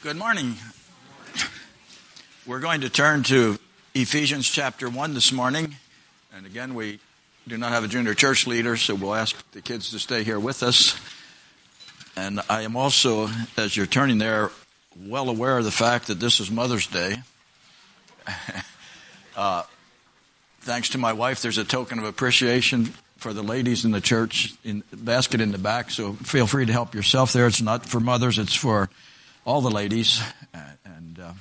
Good morning. We're going to turn to Ephesians chapter 1 this morning. And again, we do not have a junior church leader, so we'll ask the kids to stay here with us. And I am also, as you're turning there, well aware of the fact that this is Mother's Day. uh, thanks to my wife, there's a token of appreciation for the ladies in the church in basket in the back. So feel free to help yourself there. It's not for mothers, it's for all the ladies. And uh,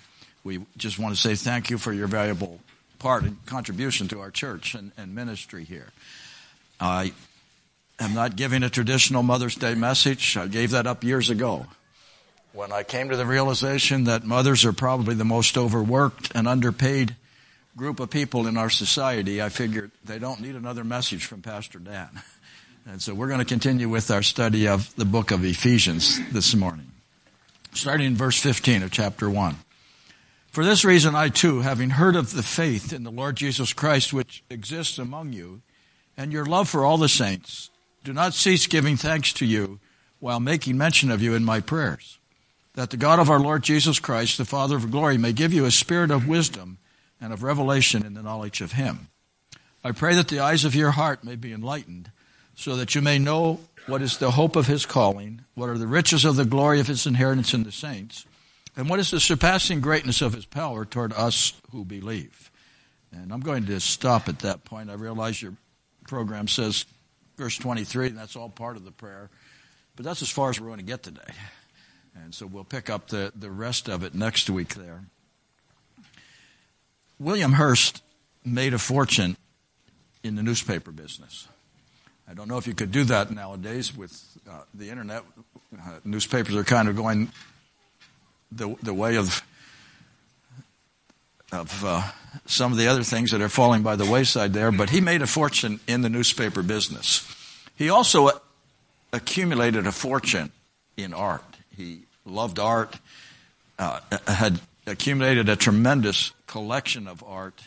we just want to say thank you for your valuable part and contribution to our church and, and ministry here. I am not giving a traditional Mother's Day message. I gave that up years ago. When I came to the realization that mothers are probably the most overworked and underpaid group of people in our society, I figured they don't need another message from Pastor Dan. And so we're going to continue with our study of the book of Ephesians this morning, starting in verse 15 of chapter 1. For this reason, I too, having heard of the faith in the Lord Jesus Christ which exists among you, and your love for all the saints, do not cease giving thanks to you while making mention of you in my prayers, that the God of our Lord Jesus Christ, the Father of glory, may give you a spirit of wisdom and of revelation in the knowledge of Him. I pray that the eyes of your heart may be enlightened, so that you may know what is the hope of His calling, what are the riches of the glory of His inheritance in the saints, and what is the surpassing greatness of His power toward us who believe. And I'm going to stop at that point. I realize your program says verse 23, and that's all part of the prayer. But that's as far as we're going to get today. And so we'll pick up the, the rest of it next week there. William Hearst made a fortune in the newspaper business. I don't know if you could do that nowadays with uh, the internet. Uh, newspapers are kind of going the, the way of of uh, some of the other things that are falling by the wayside there, but he made a fortune in the newspaper business. He also accumulated a fortune in art. He loved art, uh, had accumulated a tremendous collection of art.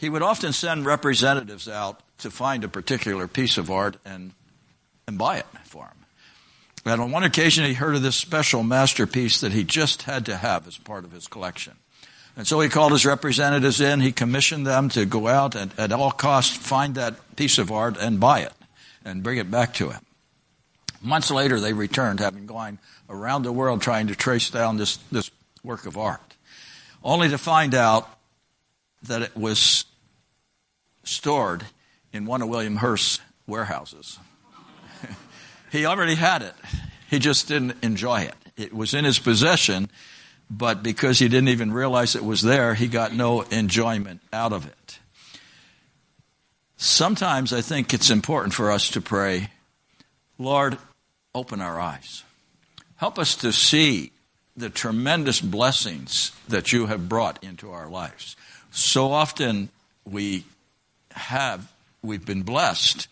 He would often send representatives out to find a particular piece of art and, and buy it for him. And on one occasion, he heard of this special masterpiece that he just had to have as part of his collection. And so he called his representatives in. He commissioned them to go out and at all costs find that piece of art and buy it and bring it back to him. Months later, they returned, having gone around the world trying to trace down this, this work of art, only to find out that it was stored in one of William Hearst's warehouses. he already had it. He just didn't enjoy it. It was in his possession, but because he didn't even realize it was there, he got no enjoyment out of it. Sometimes I think it's important for us to pray, Lord, open our eyes. Help us to see the tremendous blessings that you have brought into our lives. So often we have, we've been blessed,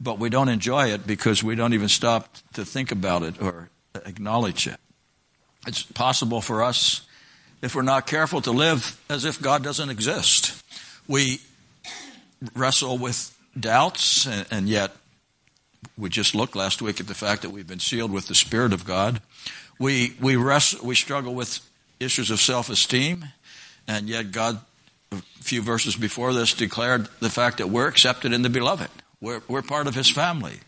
but we don't enjoy it because we don't even stop to think about it or acknowledge it. It's possible for us, if we're not careful, to live as if God doesn't exist. We wrestle with doubts, and, and yet we just looked last week at the fact that we've been sealed with the Spirit of God. We we wrestle, we struggle with issues of self-esteem, and yet God, few verses before this, declared the fact that we're accepted in the Beloved. We're we're part of His family.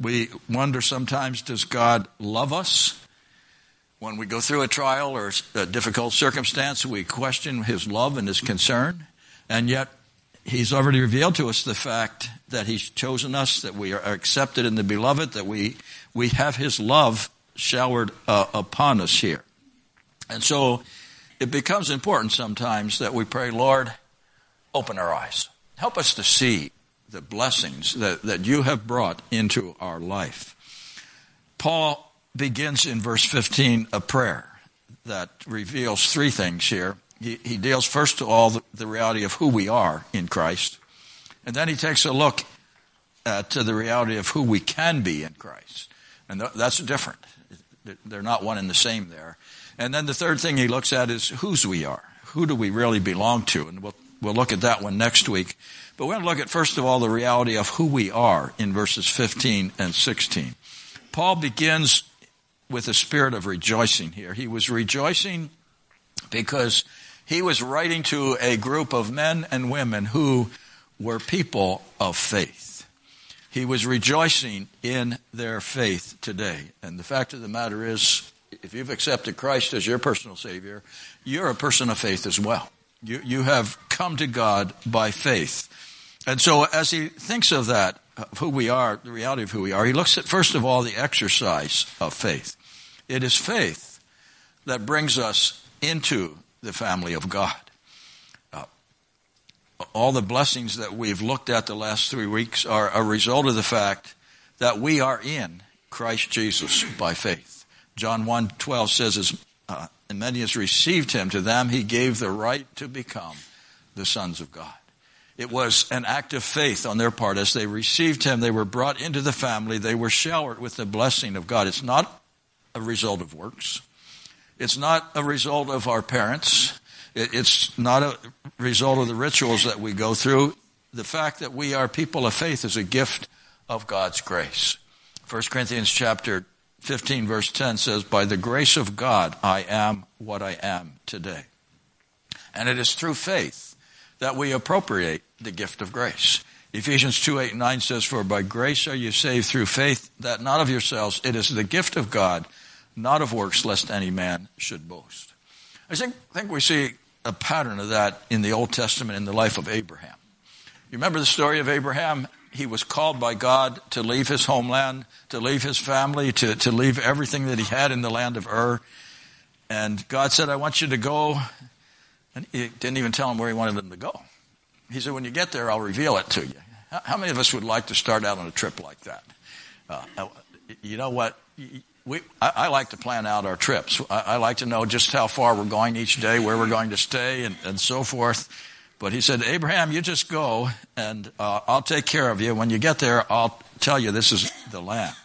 We wonder sometimes, does God love us? When we go through a trial or a difficult circumstance, we question His love and His concern, and yet He's already revealed to us the fact that He's chosen us, that we are accepted in the beloved, that we, we have His love showered uh, upon us here. And so it becomes important sometimes that we pray, Lord, open our eyes. Help us to see the blessings that, that you have brought into our life. Paul begins in verse 15 a prayer that reveals three things here he, he deals first of all the, the, reality of who we are in Christ, and then he takes a look uh, to the reality of who we can be in Christ. And th- that's different. They're not one and the same there. And then the third thing he looks at is whose we are. Who do we really belong to? And we'll, we'll look at that one next week. But we're going to look at first of all the reality of who we are in verses 15 and 16. Paul begins with a spirit of rejoicing here. He was rejoicing because he was writing to a group of men and women who were people of faith. He was rejoicing in their faith today. And the fact of the matter is, if you've accepted Christ as your personal Savior, you're a person of faith as well. You, you have come to God by faith. And so as he thinks of that, of who we are, the reality of who we are, he looks at, first of all, the exercise of faith. It is faith that brings us into the family of God. Uh, all the blessings that we've looked at the last three weeks are a result of the fact that we are in Christ Jesus by faith. John 1 12 says, as uh, many as received him, to them he gave the right to become the sons of God. It was an act of faith on their part. As they received him, they were brought into the family. They were showered with the blessing of God. It's not a result of works. It's not a result of our parents. It's not a result of the rituals that we go through. The fact that we are people of faith is a gift of God's grace. 1 Corinthians chapter 15 verse 10 says, By the grace of God, I am what I am today. And it is through faith that we appropriate the gift of grace. Ephesians 2, 8, and 9 says, For by grace are you saved through faith, that not of yourselves, it is the gift of God, not of works, lest any man should boast. I think, think we see a pattern of that in the Old Testament in the life of Abraham. You remember the story of Abraham? He was called by God to leave his homeland, to leave his family, to, to leave everything that he had in the land of Ur. And God said, I want you to go. And he didn't even tell him where he wanted him to go. He said, when you get there, I'll reveal it to you. How many of us would like to start out on a trip like that? Uh, you know what? we, I, I, like to plan out our trips. I, I, like to know just how far we're going each day, where we're going to stay, and, and so forth. But he said, Abraham, you just go, and uh, I'll take care of you. When you get there, I'll tell you this is the land.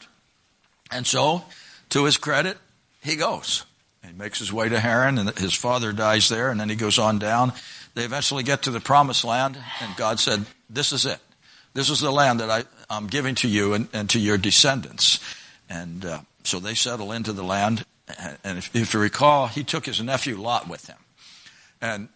And so, to his credit, he goes. He makes his way to Haran, and his father dies there, and then he goes on down. They eventually get to the promised land, and God said, This is it. This is the land that I, am giving to you and, and to your descendants. And uh, so they settle into the land. And if, if, you recall, he took his nephew Lot with him. And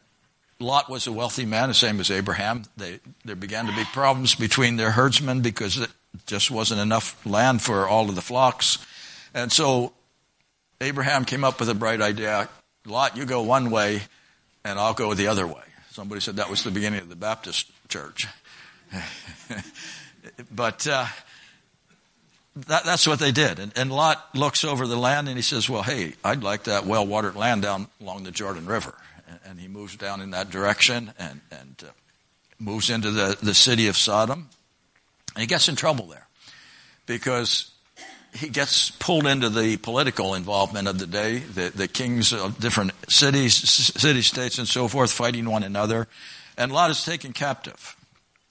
Lot was a wealthy man, the same as Abraham. They, there began to be problems between their herdsmen because it just wasn't enough land for all of the flocks. And so Abraham came up with a bright idea. Lot, you go one way, and I'll go the other way. Somebody said that was the beginning of the Baptist church. but uh, that, that's what they did. And, and, Lot looks over the land and he says, Well, hey, I'd like that well watered land down along the Jordan River. And, and he moves down in that direction and, and uh, moves into the, the city of Sodom. And he gets in trouble there because he gets pulled into the political involvement of the day, the, the kings of different cities, city states, and so forth, fighting one another. And Lot is taken captive.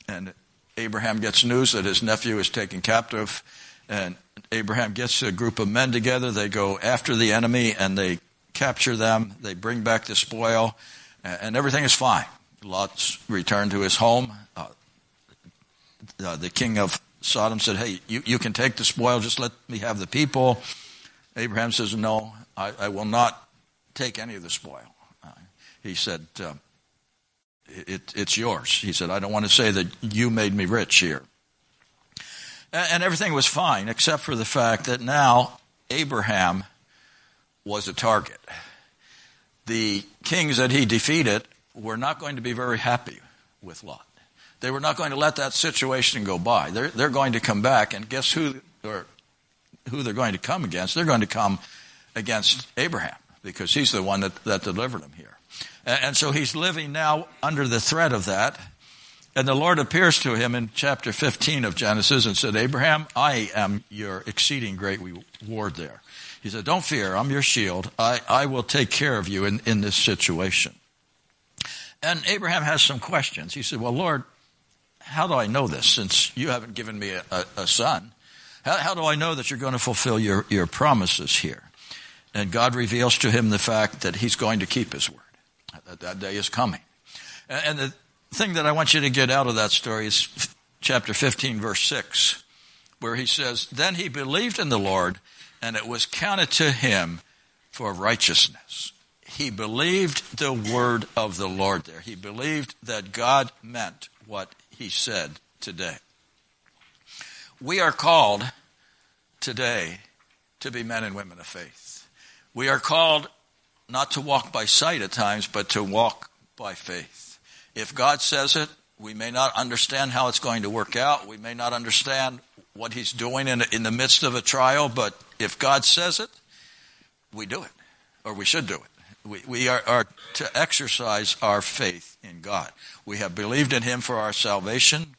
And Abraham gets news that his nephew is taken captive and Abraham gets a group of men together. They go after the enemy and they capture them. They bring back the spoil, and everything is fine. Lot's returned to his home. Uh, the king of Sodom said, Hey, you, you can take the spoil, just let me have the people. Abraham says, No, I, I will not take any of the spoil. Uh, he said, uh, it, It's yours. He said, I don't want to say that you made me rich here. And everything was fine, except for the fact that now Abraham was a target. The kings that he defeated were not going to be very happy with Lot. They were not going to let that situation go by. They're, they're going to come back, and guess who, or who they're going to come against? They're going to come against Abraham, because he's the one that, that delivered them here. And, and so he's living now under the threat of that. And the Lord appears to him in chapter 15 of Genesis and said, Abraham, I am your exceeding great reward there. He said, Don't fear, I'm your shield. I, I will take care of you in, in this situation. And Abraham has some questions. He said, Well, Lord, how do I know this since you haven't given me a, a, a son? How, how, do I know that you're going to fulfill your, your promises here? And God reveals to him the fact that he's going to keep his word, that that day is coming. And, and the, thing that I want you to get out of that story is chapter 15, verse 6, where he says, Then he believed in the Lord, and it was counted to him for righteousness. He believed the word of the Lord there. He believed that God meant what he said today. We are called today to be men and women of faith. We are called not to walk by sight at times, but to walk by faith. If God says it, we may not understand how it's going to work out. We may not understand what He's doing in, in the midst of a trial, but if God says it, we do it, or we should do it. We, we are, are to exercise our faith in God. We have believed in Him for our salvation.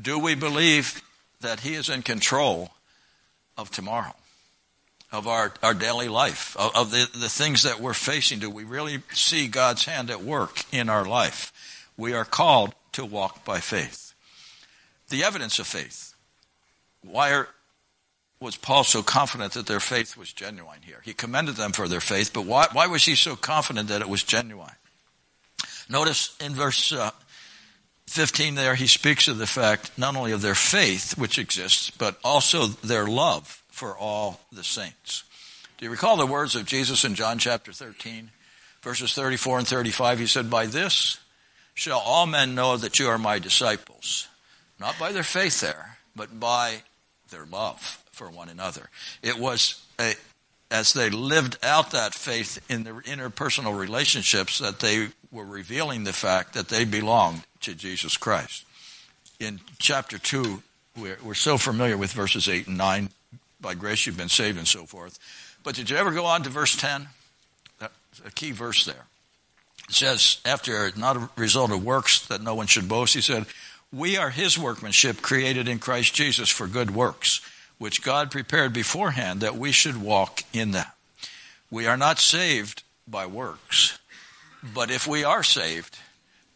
Do we believe that He is in control of tomorrow? of our, our daily life, of, of, the, the things that we're facing. Do we really see God's hand at work in our life? We are called to walk by faith. The evidence of faith. Why are, was Paul so confident that their faith was genuine here? He commended them for their faith, but why, why was he so confident that it was genuine? Notice in verse uh, 15 there, he speaks of the fact not only of their faith, which exists, but also their love for all the saints. Do you recall the words of Jesus in John chapter 13, verses 34 and 35? He said, By this shall all men know that you are my disciples, not by their faith there, but by their love for one another. It was a, as they lived out that faith in their interpersonal relationships that they were revealing the fact that they belonged to Jesus Christ. In chapter 2, we're, we're so familiar with verses 8 and 9 by grace you've been saved and so forth. But did you ever go on to verse 10? That's a key verse there. It says, after not a result of works that no one should boast, he said, We are his workmanship created in Christ Jesus for good works, which God prepared beforehand that we should walk in them. We are not saved by works, but if we are saved,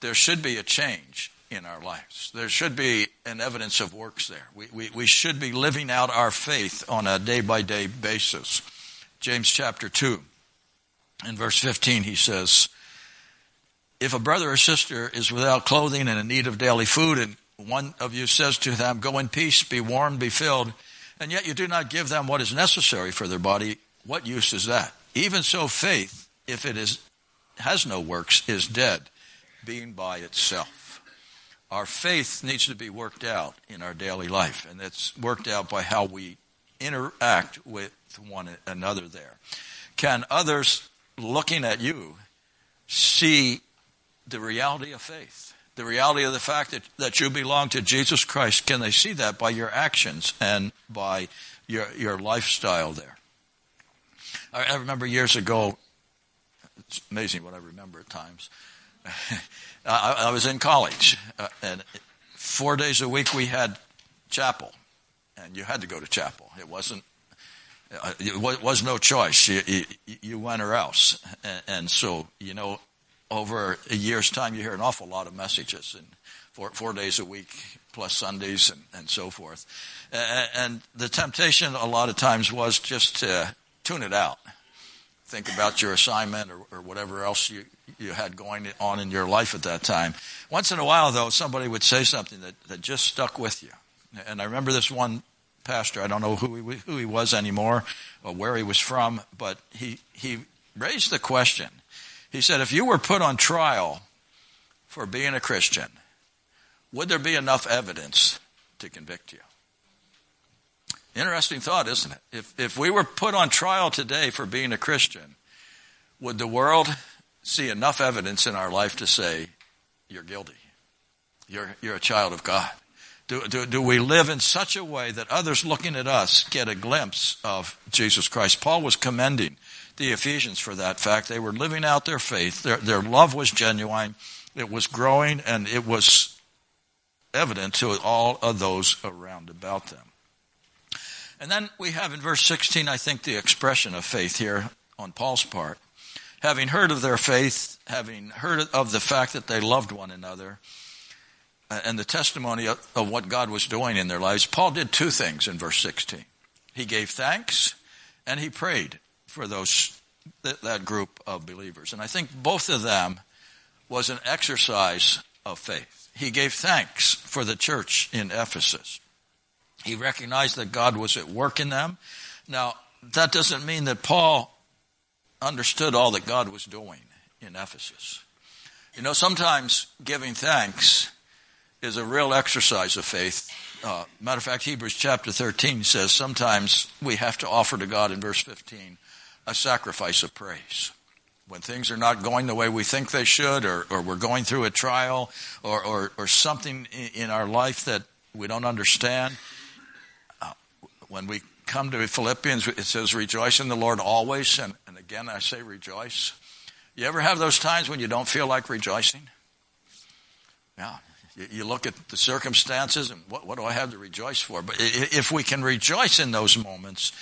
there should be a change in our lives. There should be an evidence of works there. We, we, we should be living out our faith on a day by day basis. James chapter 2, in verse 15, he says, If a brother or sister is without clothing and in need of daily food, and one of you says to them, Go in peace, be warmed, be filled, and yet you do not give them what is necessary for their body, what use is that? Even so, faith, if it is, has no works, is dead, being by itself our faith needs to be worked out in our daily life, and it's worked out by how we interact with one another there. Can others looking at you see the reality of faith? The reality of the fact that, that you belong to Jesus Christ, can they see that by your actions and by your, your lifestyle there? I, I remember years ago, it's amazing what I remember at times. I, I was in college, uh, and four days a week we had chapel, and you had to go to chapel. It wasn't. Uh, it was no choice. You, you, you went or else, and, and, so you know, over a year's time, you hear an awful lot of messages, and four, four days a week plus Sundays and, and so forth. And, and the temptation a lot of times was just to tune it out think about your assignment or, or, whatever else you, you had going on in your life at that time. Once in a while, though, somebody would say something that, that just stuck with you. And I remember this one pastor, I don't know who he, who he was anymore or where he was from, but he, he raised the question. He said, if you were put on trial for being a Christian, would there be enough evidence to convict you? Interesting thought, isn't it? If, if we were put on trial today for being a Christian, would the world see enough evidence in our life to say, you're guilty? You're, you're a child of God? Do, do, do we live in such a way that others looking at us get a glimpse of Jesus Christ? Paul was commending the Ephesians for that fact. They were living out their faith. Their, their love was genuine. It was growing and it was evident to all of those around about them. And then we have in verse 16, I think, the expression of faith here on Paul's part. Having heard of their faith, having heard of the fact that they loved one another, uh, and the testimony of, of what God was doing in their lives, Paul did two things in verse 16. He gave thanks and he prayed for those that, that group of believers. And I think both of them was an exercise of faith. He gave thanks for the church in Ephesus. He recognized that God was at work in them. Now, that doesn't mean that Paul understood all that God was doing in Ephesus. You know, sometimes giving thanks is a real exercise of faith. Uh, matter of fact, Hebrews chapter 13 says sometimes we have to offer to God in verse 15 a sacrifice of praise. When things are not going the way we think they should, or, or we're going through a trial, or, or, or something in our life that we don't understand, uh, when we come to Philippians, it says, Rejoice in the Lord always. And, and again, I say rejoice. You ever have those times when you don't feel like rejoicing? Yeah. You, you look at the circumstances and what, what do I have to rejoice for? But if we can rejoice in those moments,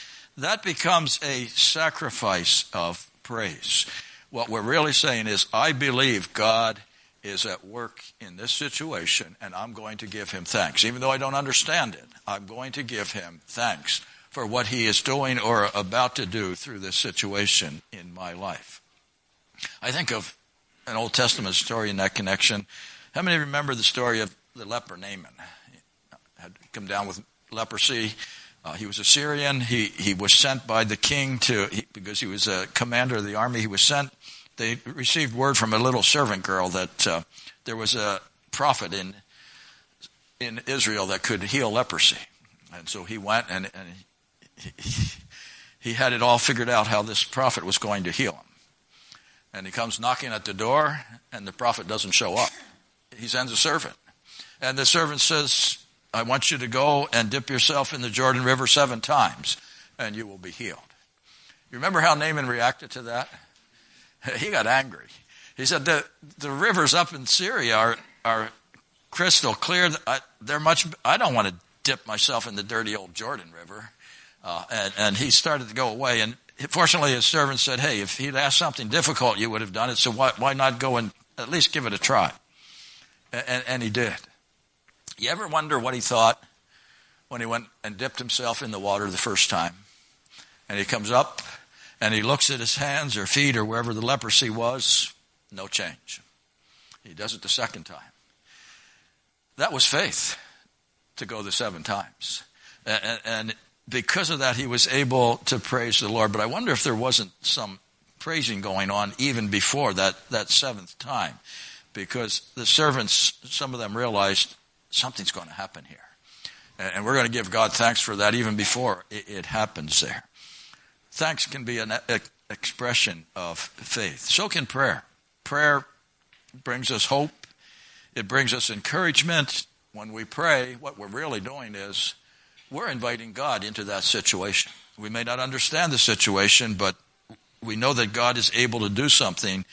that becomes a sacrifice of praise. What we're really saying is, I believe God is at work in this situation, and I'm going to give him thanks. Even though I don't understand it, I'm going to give him thanks for what he is doing or about to do through this situation in my life. I think of an Old Testament story in that connection. How many remember the story of the leper Naaman? He had come down with leprosy. Uh, he was a Syrian. He, he was sent by the king to, he, because he was a commander of the army, he was sent. They received word from a little servant girl that uh, there was a prophet in, in Israel that could heal leprosy. And so he went and, and he, he had it all figured out how this prophet was going to heal him. And he comes knocking at the door, and the prophet doesn't show up. He sends a servant. And the servant says, I want you to go and dip yourself in the Jordan River seven times, and you will be healed. You remember how Naaman reacted to that? He got angry. He said, The, the rivers up in Syria are, are crystal clear. I, they're much, I don't want to dip myself in the dirty old Jordan River. Uh, and, and he started to go away. And fortunately, his servant said, Hey, if he'd asked something difficult, you would have done it. So why, why not go and at least give it a try? And, and he did. You ever wonder what he thought when he went and dipped himself in the water the first time? And he comes up and he looks at his hands or feet or wherever the leprosy was, no change. He does it the second time. That was faith to go the seven times. And, because of that, he was able to praise the Lord. But I wonder if there wasn't some praising going on even before that, that seventh time. Because the servants, some of them realized something's going to happen here. And we're going to give God thanks for that even before it happens there. Thanks can be an expression of faith. So can prayer. Prayer brings us hope. It brings us encouragement. When we pray, what we're really doing is we're inviting God into that situation. We may not understand the situation, but we know that God is able to do something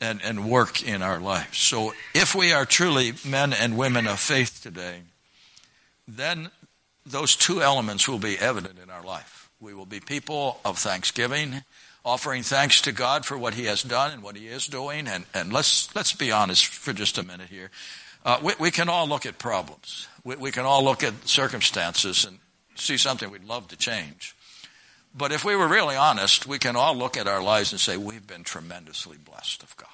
and, and work in our lives. So if we are truly men and women of faith today, then those two elements will be evident in our life. We will be people of thanksgiving, offering thanks to God for what He has done and what He is doing. And, and let's, let's be honest for just a minute here. Uh, we, we, can all look at problems. We, we can all look at circumstances and see something we'd love to change. But if we were really honest, we can all look at our lives and say, we've been tremendously blessed of God.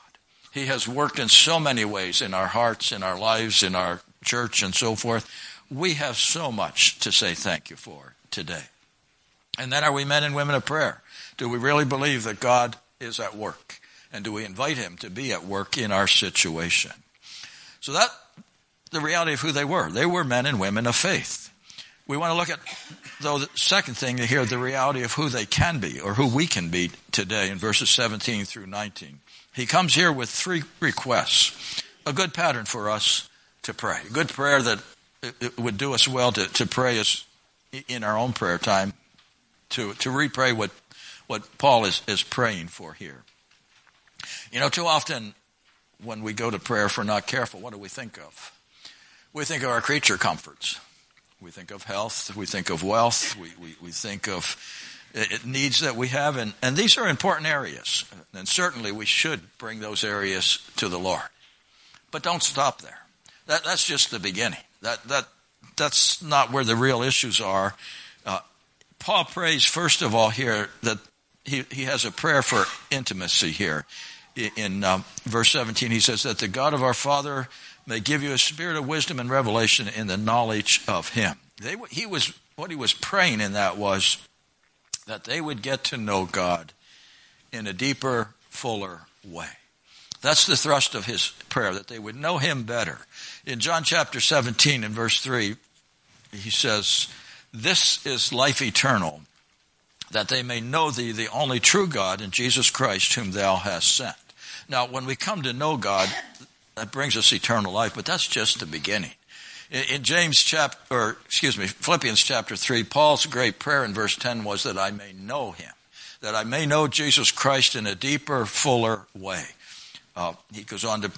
He has worked in so many ways in our hearts, in our lives, in our church, and so forth. We have so much to say thank you for today. And then are we men and women of prayer? Do we really believe that God is at work? And do we invite Him to be at work in our situation? So that, the reality of who they were. They were men and women of faith. We want to look at, though, the second thing to hear the reality of who they can be or who we can be today in verses 17 through 19. He comes here with three requests. A good pattern for us to pray. A good prayer that it would do us well to, to pray as in our own prayer time, to, to repray what, what Paul is, is praying for here. You know, too often when we go to prayer, if we're not careful, what do we think of? We think of our creature comforts. We think of health. We think of wealth. We, we, we think of needs that we have. And, and these are important areas. And certainly we should bring those areas to the Lord. But don't stop there. That, that's just the beginning. That, that, that's not where the real issues are. Uh, Paul prays, first of all, here that he, he has a prayer for intimacy here. In um, verse 17, he says that the God of our Father may give you a spirit of wisdom and revelation in the knowledge of Him. They, he was, what he was praying in that was that they would get to know God in a deeper, fuller way. That's the thrust of his prayer, that they would know him better. In John chapter 17 and verse 3, he says, This is life eternal, that they may know thee, the only true God, and Jesus Christ, whom thou hast sent. Now, when we come to know God, that brings us eternal life, but that's just the beginning. In James chapter, or excuse me, Philippians chapter 3, Paul's great prayer in verse 10 was that I may know him, that I may know Jesus Christ in a deeper, fuller way. Uh, he goes on to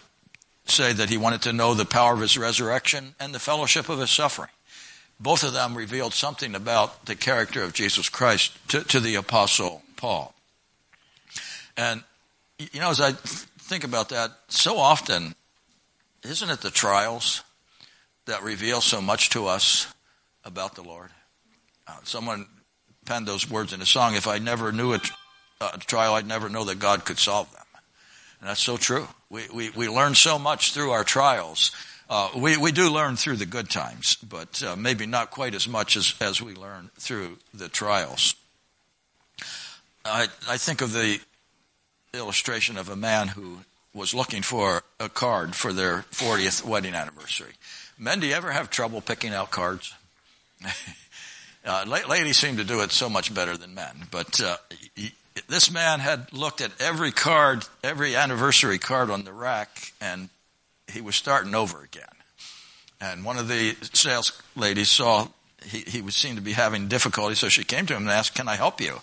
say that he wanted to know the power of his resurrection and the fellowship of his suffering. Both of them revealed something about the character of Jesus Christ to, to the apostle Paul. And, you know, as I think about that, so often, isn't it the trials that reveal so much to us about the Lord? Uh, someone penned those words in a song, if I never knew a, a trial, I'd never know that God could solve them. And that's so true. We, we, we learn so much through our trials. Uh, we, we do learn through the good times, but uh, maybe not quite as much as, as we learn through the trials. I, I think of the illustration of a man who was looking for a card for their 40th wedding anniversary. Men, do you ever have trouble picking out cards? uh, ladies seem to do it so much better than men, but uh, this man had looked at every card, every anniversary card on the rack, and he was starting over again. And one of the sales ladies saw he, he seemed to be having difficulty, so she came to him and asked, Can I help you?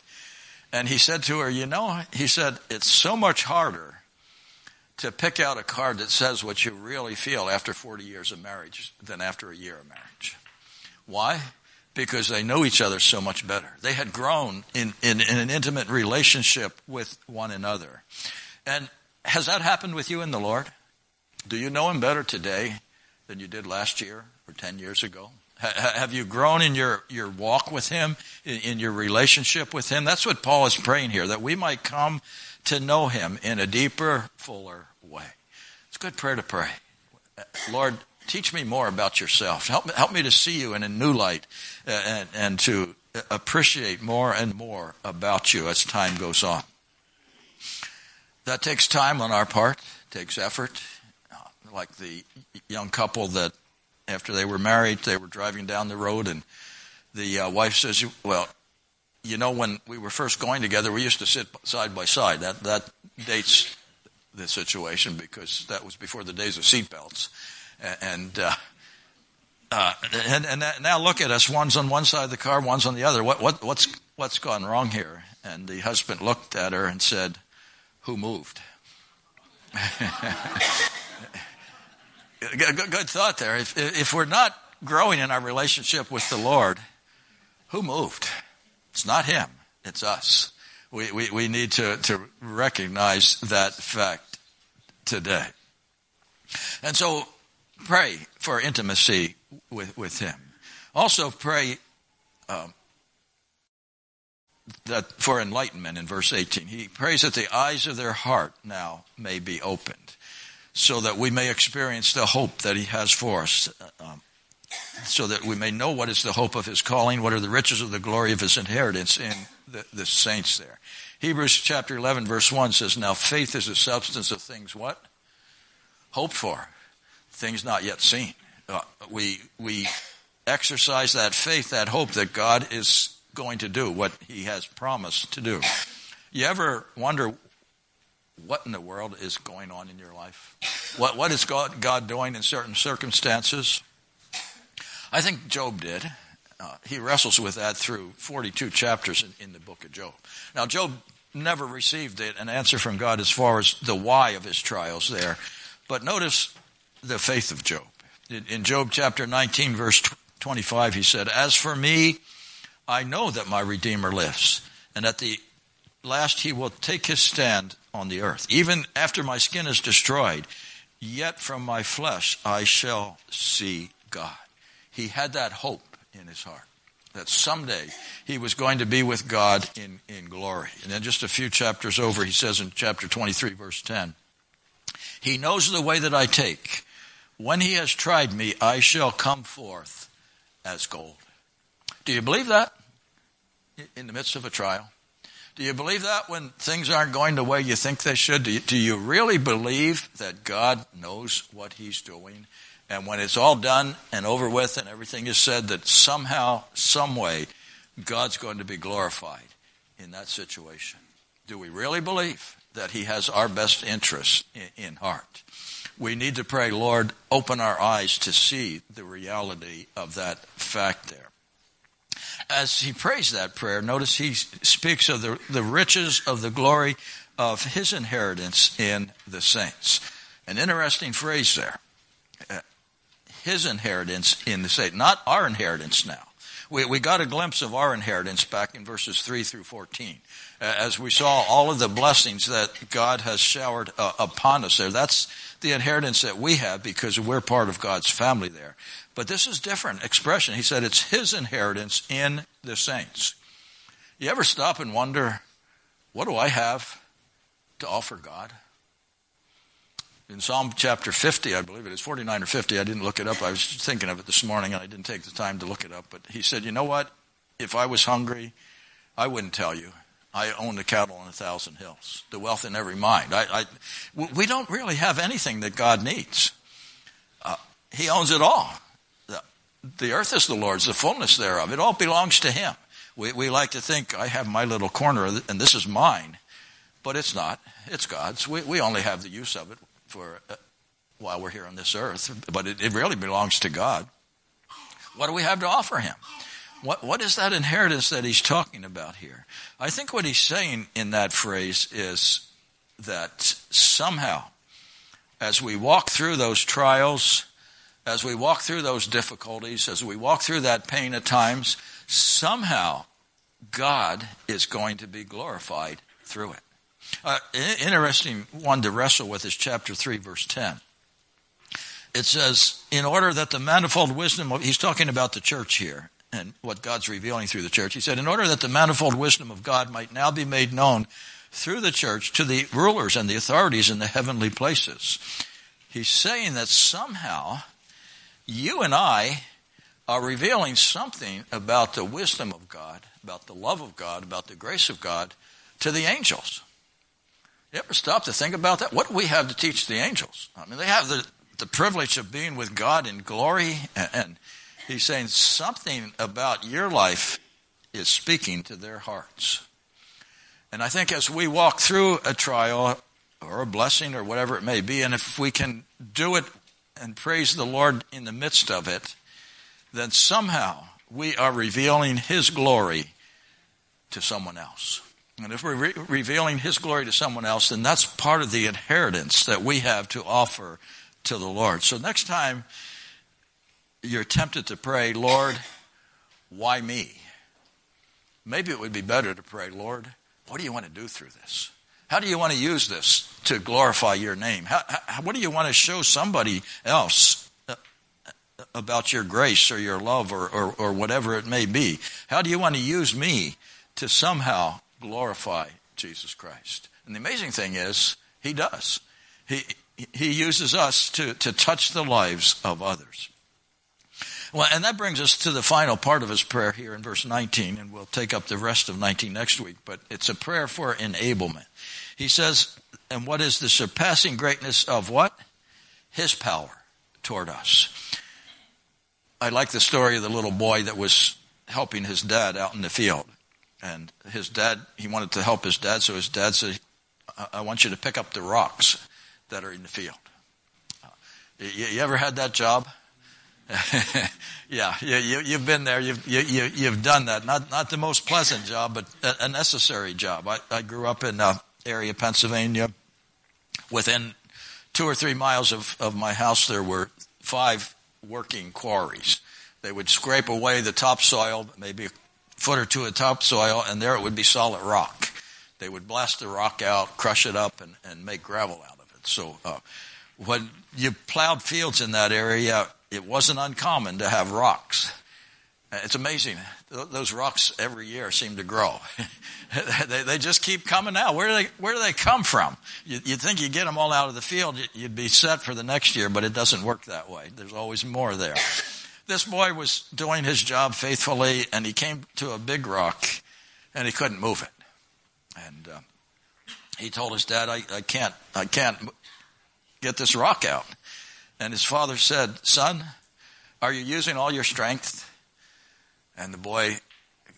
And he said to her, You know, he said, it's so much harder to pick out a card that says what you really feel after 40 years of marriage than after a year of marriage. Why? because they know each other so much better. They had grown in, in, in, an intimate relationship with one another. And has that happened with you in the Lord? Do you know Him better today than you did last year or 10 years ago? Have you grown in your, your walk with Him, in, in your relationship with Him? That's what Paul is praying here, that we might come to know Him in a deeper, fuller way. It's a good prayer to pray. Lord, teach me more about yourself. Help me, help me to see you in a new light uh, and, and to appreciate more and more about you as time goes on. That takes time on our part, takes effort. Uh, like the young couple that after they were married, they were driving down the road and the uh, wife says, well, you know, when we were first going together, we used to sit side by side. That, that dates the situation because that was before the days of seatbelts. And, uh, uh, and, and now look at us. One's on one side of the car, one's on the other. What, what, what's, what's gone wrong here? And the husband looked at her and said, Who moved? good, thought there. If, if we're not growing in our relationship with the Lord, who moved? It's not Him, it's us. We, we, we need to, to recognize that fact today. And so pray for intimacy with, with Him. Also, pray um, that for enlightenment in verse 18. He prays that the eyes of their heart now may be opened so that we may experience the hope that He has for us. Uh, um, so that we may know what is the hope of his calling, what are the riches of the glory of his inheritance in the, the saints there. Hebrews chapter 11 verse 1 says, Now faith is the substance of things what? Hoped for things not yet seen. Uh, we, we exercise that faith, that hope that God is going to do what he has promised to do. You ever wonder what in the world is going on in your life? What, what is God, God doing in certain circumstances? I think Job did. Uh, he wrestles with that through 42 chapters in, in the book of Job. Now, Job never received an answer from God as far as the why of his trials there. But notice the faith of Job. In Job chapter 19, verse 25, he said, As for me, I know that my Redeemer lives, and at the last he will take his stand on the earth. Even after my skin is destroyed, yet from my flesh I shall see God. He had that hope in his heart that someday he was going to be with God in, in glory. And then just a few chapters over, he says in chapter 23, verse 10, He knows the way that I take when he has tried me, I shall come forth as gold. Do you believe that? in the midst of a trial? Do you believe that when things aren't going the way you think they should? Do you, do you really believe that God knows what He's doing? And when it's all done and over with and everything is said, that somehow, some way, God's going to be glorified in that situation? Do we really believe that He has our best interests in, in heart? We need to pray, Lord, open our eyes to see the reality of that fact there as he prays that prayer, notice he speaks of the, the riches of the glory of his inheritance in the saints. An interesting phrase there. His inheritance in the saints, not our inheritance now. We, we got a glimpse of our inheritance back in verses 3 through 14. Uh, as we saw all of the blessings that God has showered uh, upon us there. That's the inheritance that we have because we're part of God's family there. But this is different expression. He said it's his inheritance in the saints. You ever stop and wonder, what do I have to offer God? In Psalm chapter 50, I believe it is 49 or 50, I didn't look it up. I was thinking of it this morning and I didn't take the time to look it up. But he said, you know what? If I was hungry, I wouldn't tell you. I own the cattle on a thousand hills, the wealth in every mind. I, I, we don't really have anything that God needs. Uh, he owns it all the earth is the Lord's, the fullness thereof. It all belongs to Him. We, we like to think, I have my little corner and this is mine. But it's not. It's God's. We, we only have the use of it for uh, while we're here on this earth. But it, it really belongs to God. What do we have to offer Him? What, what is that inheritance that He's talking about here? I think what He's saying in that phrase is that somehow, as we walk through those trials, as we walk through those difficulties, as we walk through that pain at times, somehow God is going to be glorified through it. Uh, interesting one to wrestle with is chapter 3, verse 10. It says, in order that the manifold wisdom of, he's talking about the church here and what God's revealing through the church. He said, in order that the manifold wisdom of God might now be made known through the church to the rulers and the authorities in the heavenly places. He's saying that somehow you and I are revealing something about the wisdom of God, about the love of God, about the grace of God to the angels. You ever stop to think about that? What do we have to teach the angels? I mean, they have the, the privilege of being with God in glory, and, and he's saying something about your life is speaking to their hearts. And I think as we walk through a trial or a blessing or whatever it may be, and if we can do it and praise the Lord in the midst of it, then somehow we are revealing His glory to someone else. And if we're re- revealing His glory to someone else, then that's part of the inheritance that we have to offer to the Lord. So next time you're tempted to pray, Lord, why me? Maybe it would be better to pray, Lord, what do you want to do through this? How do you want to use this to glorify your name? How, how, what do you want to show somebody else uh, about your grace or your love or, or, or whatever it may be? How do you want to use me to somehow glorify Jesus Christ? And the amazing thing is, He does. He, he uses us to, to touch the lives of others. Well, and that brings us to the final part of his prayer here in verse 19, and we'll take up the rest of 19 next week, but it's a prayer for enablement. He says, and what is the surpassing greatness of what? His power toward us. I like the story of the little boy that was helping his dad out in the field. And his dad, he wanted to help his dad, so his dad said, I want you to pick up the rocks that are in the field. You, you ever had that job? yeah, you, you, have been there. You've, you, you, have done that. Not, not the most pleasant job, but a, a necessary job. I, I grew up in uh, area, of Pennsylvania. Within two or three miles of, of my house, there were five working quarries. They would scrape away the topsoil, maybe foot or two of topsoil, and there it would be solid rock. They would blast the rock out, crush it up, and, and make gravel out of it. So uh, when you plowed fields in that area, it wasn't uncommon to have rocks. It's amazing. Those rocks every year seem to grow. they, they, just keep coming out. Where do they, where do they come from? You, would think you get them all out of the field, you'd be set for the next year, but it doesn't work that way. There's always more there. This boy was doing his job faithfully, and he came to a big rock, and he couldn't move it. And uh, he told his dad, I, I can't, I can't get this rock out. And his father said, Son, are you using all your strength? And the boy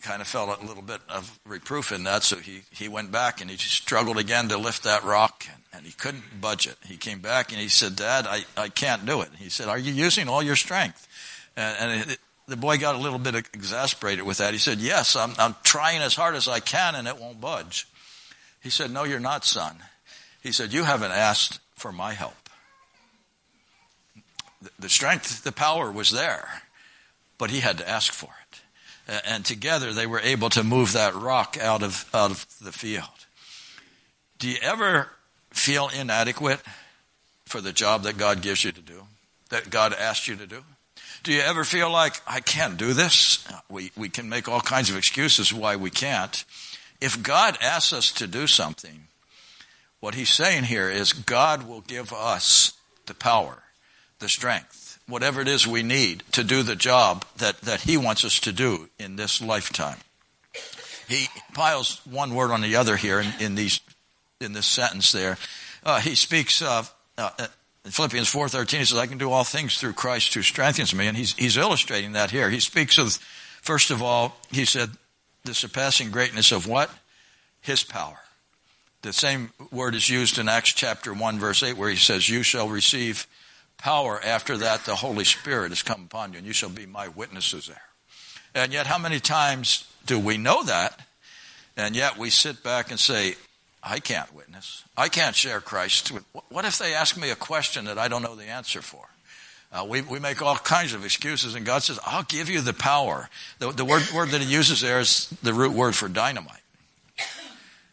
kind of felt a little bit of reproof in that, so he, he went back and he struggled again to lift that rock, and, and he couldn't budge it. He came back and he said, Dad, I, I can't do it. He said, Are you using all your strength? And, and it, the boy got a little bit exasperated with that. He said, Yes, I'm, I'm trying as hard as I can and it won't budge. He said, No, you're not, son. He said, You haven't asked for my help. The strength, the power was there, but he had to ask for it. And together they were able to move that rock out of, out of the field. Do you ever feel inadequate for the job that God gives you to do, that God asked you to do? Do you ever feel like, I can't do this? We, we can make all kinds of excuses why we can't. If God asks us to do something, what he's saying here is God will give us the power, the strength, whatever it is we need to do the job that, that he wants us to do in this lifetime. He piles one word on the other here in, in these in this sentence there. Uh, he speaks of uh, in Philippians 4.13, he says, I can do all things through Christ who strengthens me. And he's, he's illustrating that here. He speaks of, first of all, he said, the surpassing greatness of what? His power. The same word is used in Acts chapter 1 verse 8 where he says, you shall receive power after that the Holy Spirit has come upon you and you shall be my witnesses there. And yet how many times do we know that? And yet we sit back and say, I can't witness. I can't share Christ. What if they ask me a question that I don't know the answer for? Uh, we, we make all kinds of excuses, and God says, I'll give you the power. The, the word, word that he uses there is the root word for dynamite.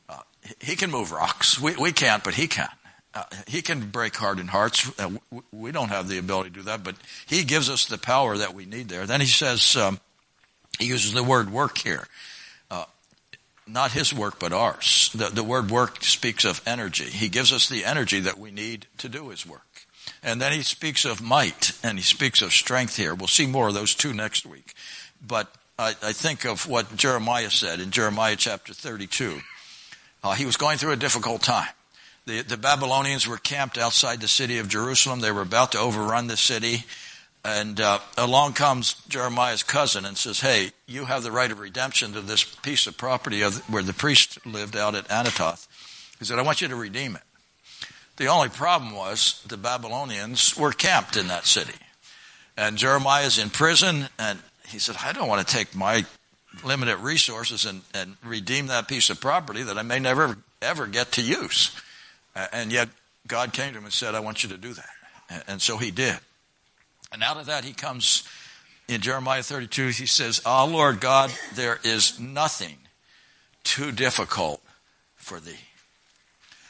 Uh, he can move rocks. We, we can't, but he can. Uh, he can break hardened hearts. Uh, we don't have the ability to do that, but he gives us the power that we need there. Then he says, um, he uses the word work here. Not his work, but ours. The, the word work speaks of energy. He gives us the energy that we need to do his work. And then he speaks of might and he speaks of strength here. We'll see more of those two next week. But I, I think of what Jeremiah said in Jeremiah chapter 32. Uh, he was going through a difficult time. The, the Babylonians were camped outside the city of Jerusalem. They were about to overrun the city. And uh, along comes Jeremiah's cousin and says, Hey, you have the right of redemption to this piece of property of, where the priest lived out at Anathoth. He said, I want you to redeem it. The only problem was the Babylonians were camped in that city. And Jeremiah's in prison, and he said, I don't want to take my limited resources and, and redeem that piece of property that I may never ever get to use. And yet God came to him and said, I want you to do that. And so he did. And out of that, he comes in Jeremiah 32, he says, Ah, oh, Lord God, there is nothing too difficult for thee.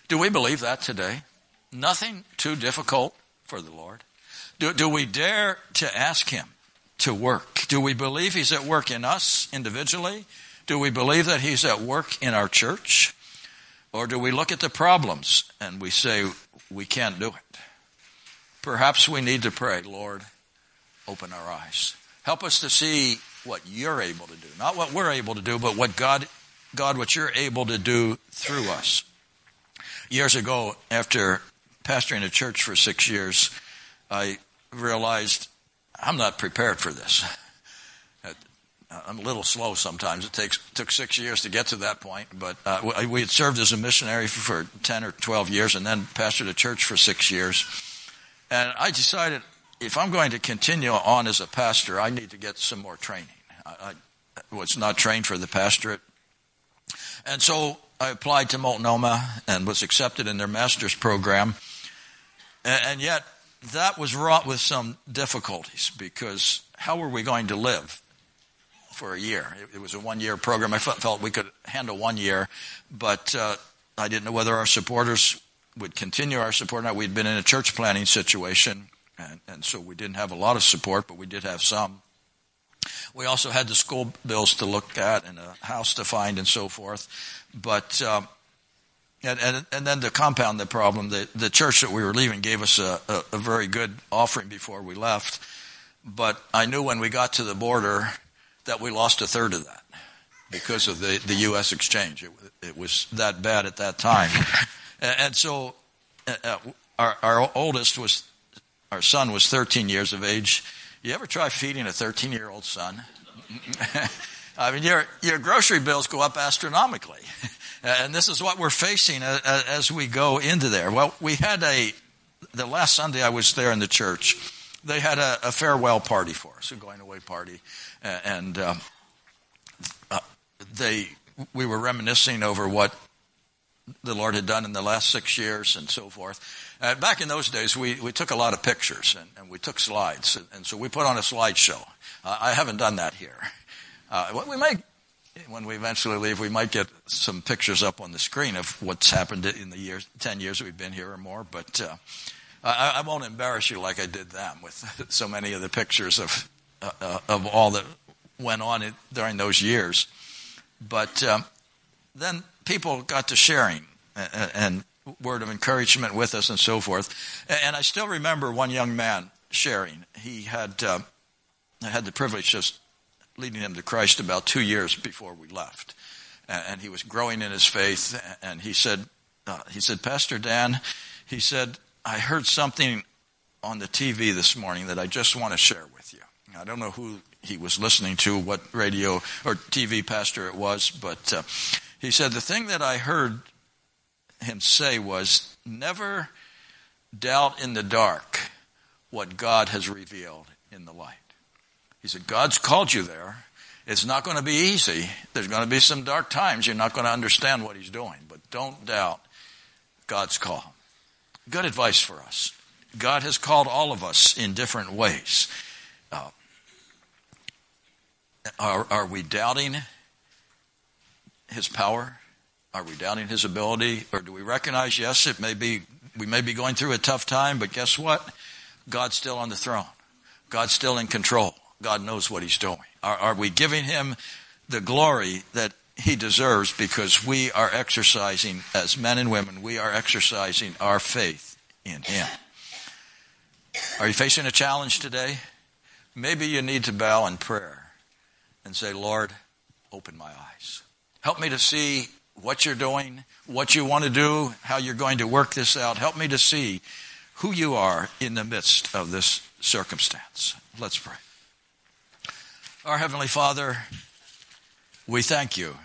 Do we believe that today? Nothing too difficult for the Lord. Do, do we dare to ask Him to work? Do we believe He's at work in us individually? Do we believe that He's at work in our church? Or do we look at the problems and we say, we can't do it? Perhaps we need to pray, Lord, open our eyes. Help us to see what you're able to do. Not what we're able to do, but what God, God, what you're able to do through us. Years ago, after pastoring a church for six years, I realized I'm not prepared for this. I'm a little slow sometimes. It takes took six years to get to that point, but uh, we had served as a missionary for, ten or twelve years, and then pastored a church for six years. And I decided if I'm going to continue on as a pastor, I need to get some more training. I, I was not trained for the pastorate, and so I applied to Multnomah and was accepted in their master's program. And, and yet, that was wrought with some difficulties because how were we going to live for a year? It, it was a one year program. I felt we could handle one year, but uh, I didn't know whether our supporters would continue our support. Now, we'd been in a church planning situation, and, and so we didn't have a lot of support, but we did have some. We also had the school bills to look at and a house to find and so forth. But um, and, and, and then to compound the problem, the, the church that we were leaving gave us a, a, a very good offering before we left. But I knew when we got to the border that we lost a third of that. because of the, the U.S. exchange. It, it was that bad at that time. And so uh, uh, our, our oldest was, our son was 13 years of age. You ever try feeding a 13 year old son? I mean, your, your grocery bills go up astronomically. and this is what we're facing as we go into there. Well, we had a, the last Sunday I was there in the church, they had a, a farewell party for us, a going away party. And um, uh, they, we were reminiscing over what the Lord had done in the last six years and so forth. Uh, back in those days, we, we took a lot of pictures and, and we took slides. And, and, so we put on a slideshow. Uh, I haven't done that here. Uh, we may, when we eventually leave, we might get some pictures up on the screen of what's happened in the years, 10 years we've been here or more. But uh, I, I, won't embarrass you like I did them with so many of the pictures of, uh of all that went on during those years. But um, then people got to sharing and, and word of encouragement with us and so forth. And I still remember one young man sharing. He had uh, had the privilege of leading him to Christ about two years before we left. And he was growing in his faith. And he said, uh, he said, Pastor Dan, he said, I heard something on the TV this morning that I just want to share with you. I don't know who he was listening to, what radio or TV pastor it was, but uh, he said, the thing that I heard him say was, never doubt in the dark what God has revealed in the light. He said, God's called you there. It's not going to be easy. There's going to be some dark times. You're not going to understand what He's doing, but don't doubt God's call. Good advice for us. God has called all of us in different ways. Uh, are, are we doubting His power? Are we doubting His ability? Or do we recognize, yes, it may be, we may be going through a tough time, but guess what? God's still on the throne. God's still in control. God knows what He's doing? Are, are we giving Him the glory that He deserves because we are exercising, as men and women, we are exercising our faith in Him? Are you facing a challenge today? Maybe you need to bow in prayer and say, Lord, open my eyes. Help me to see what you're doing, what you want to do, how you're going to work this out. Help me to see who you are in the midst of this circumstance. Let's pray. Our Heavenly Father, we thank you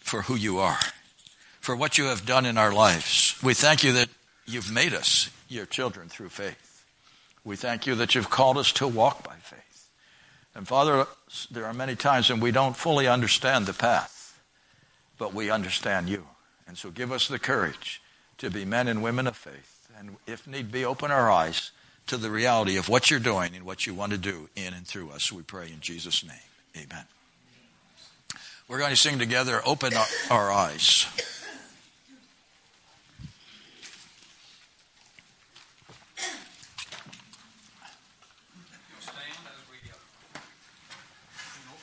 for who you are, for what you have done in our lives. We thank you that you've made us your children through faith. We thank you that you've called us to walk by faith. And Father, there are many times when we don't fully understand the path, but we understand you. And so give us the courage to be men and women of faith. And if need be, open our eyes to the reality of what you're doing and what you want to do in and through us. We pray in Jesus' name. Amen. We're going to sing together, Open Our Eyes.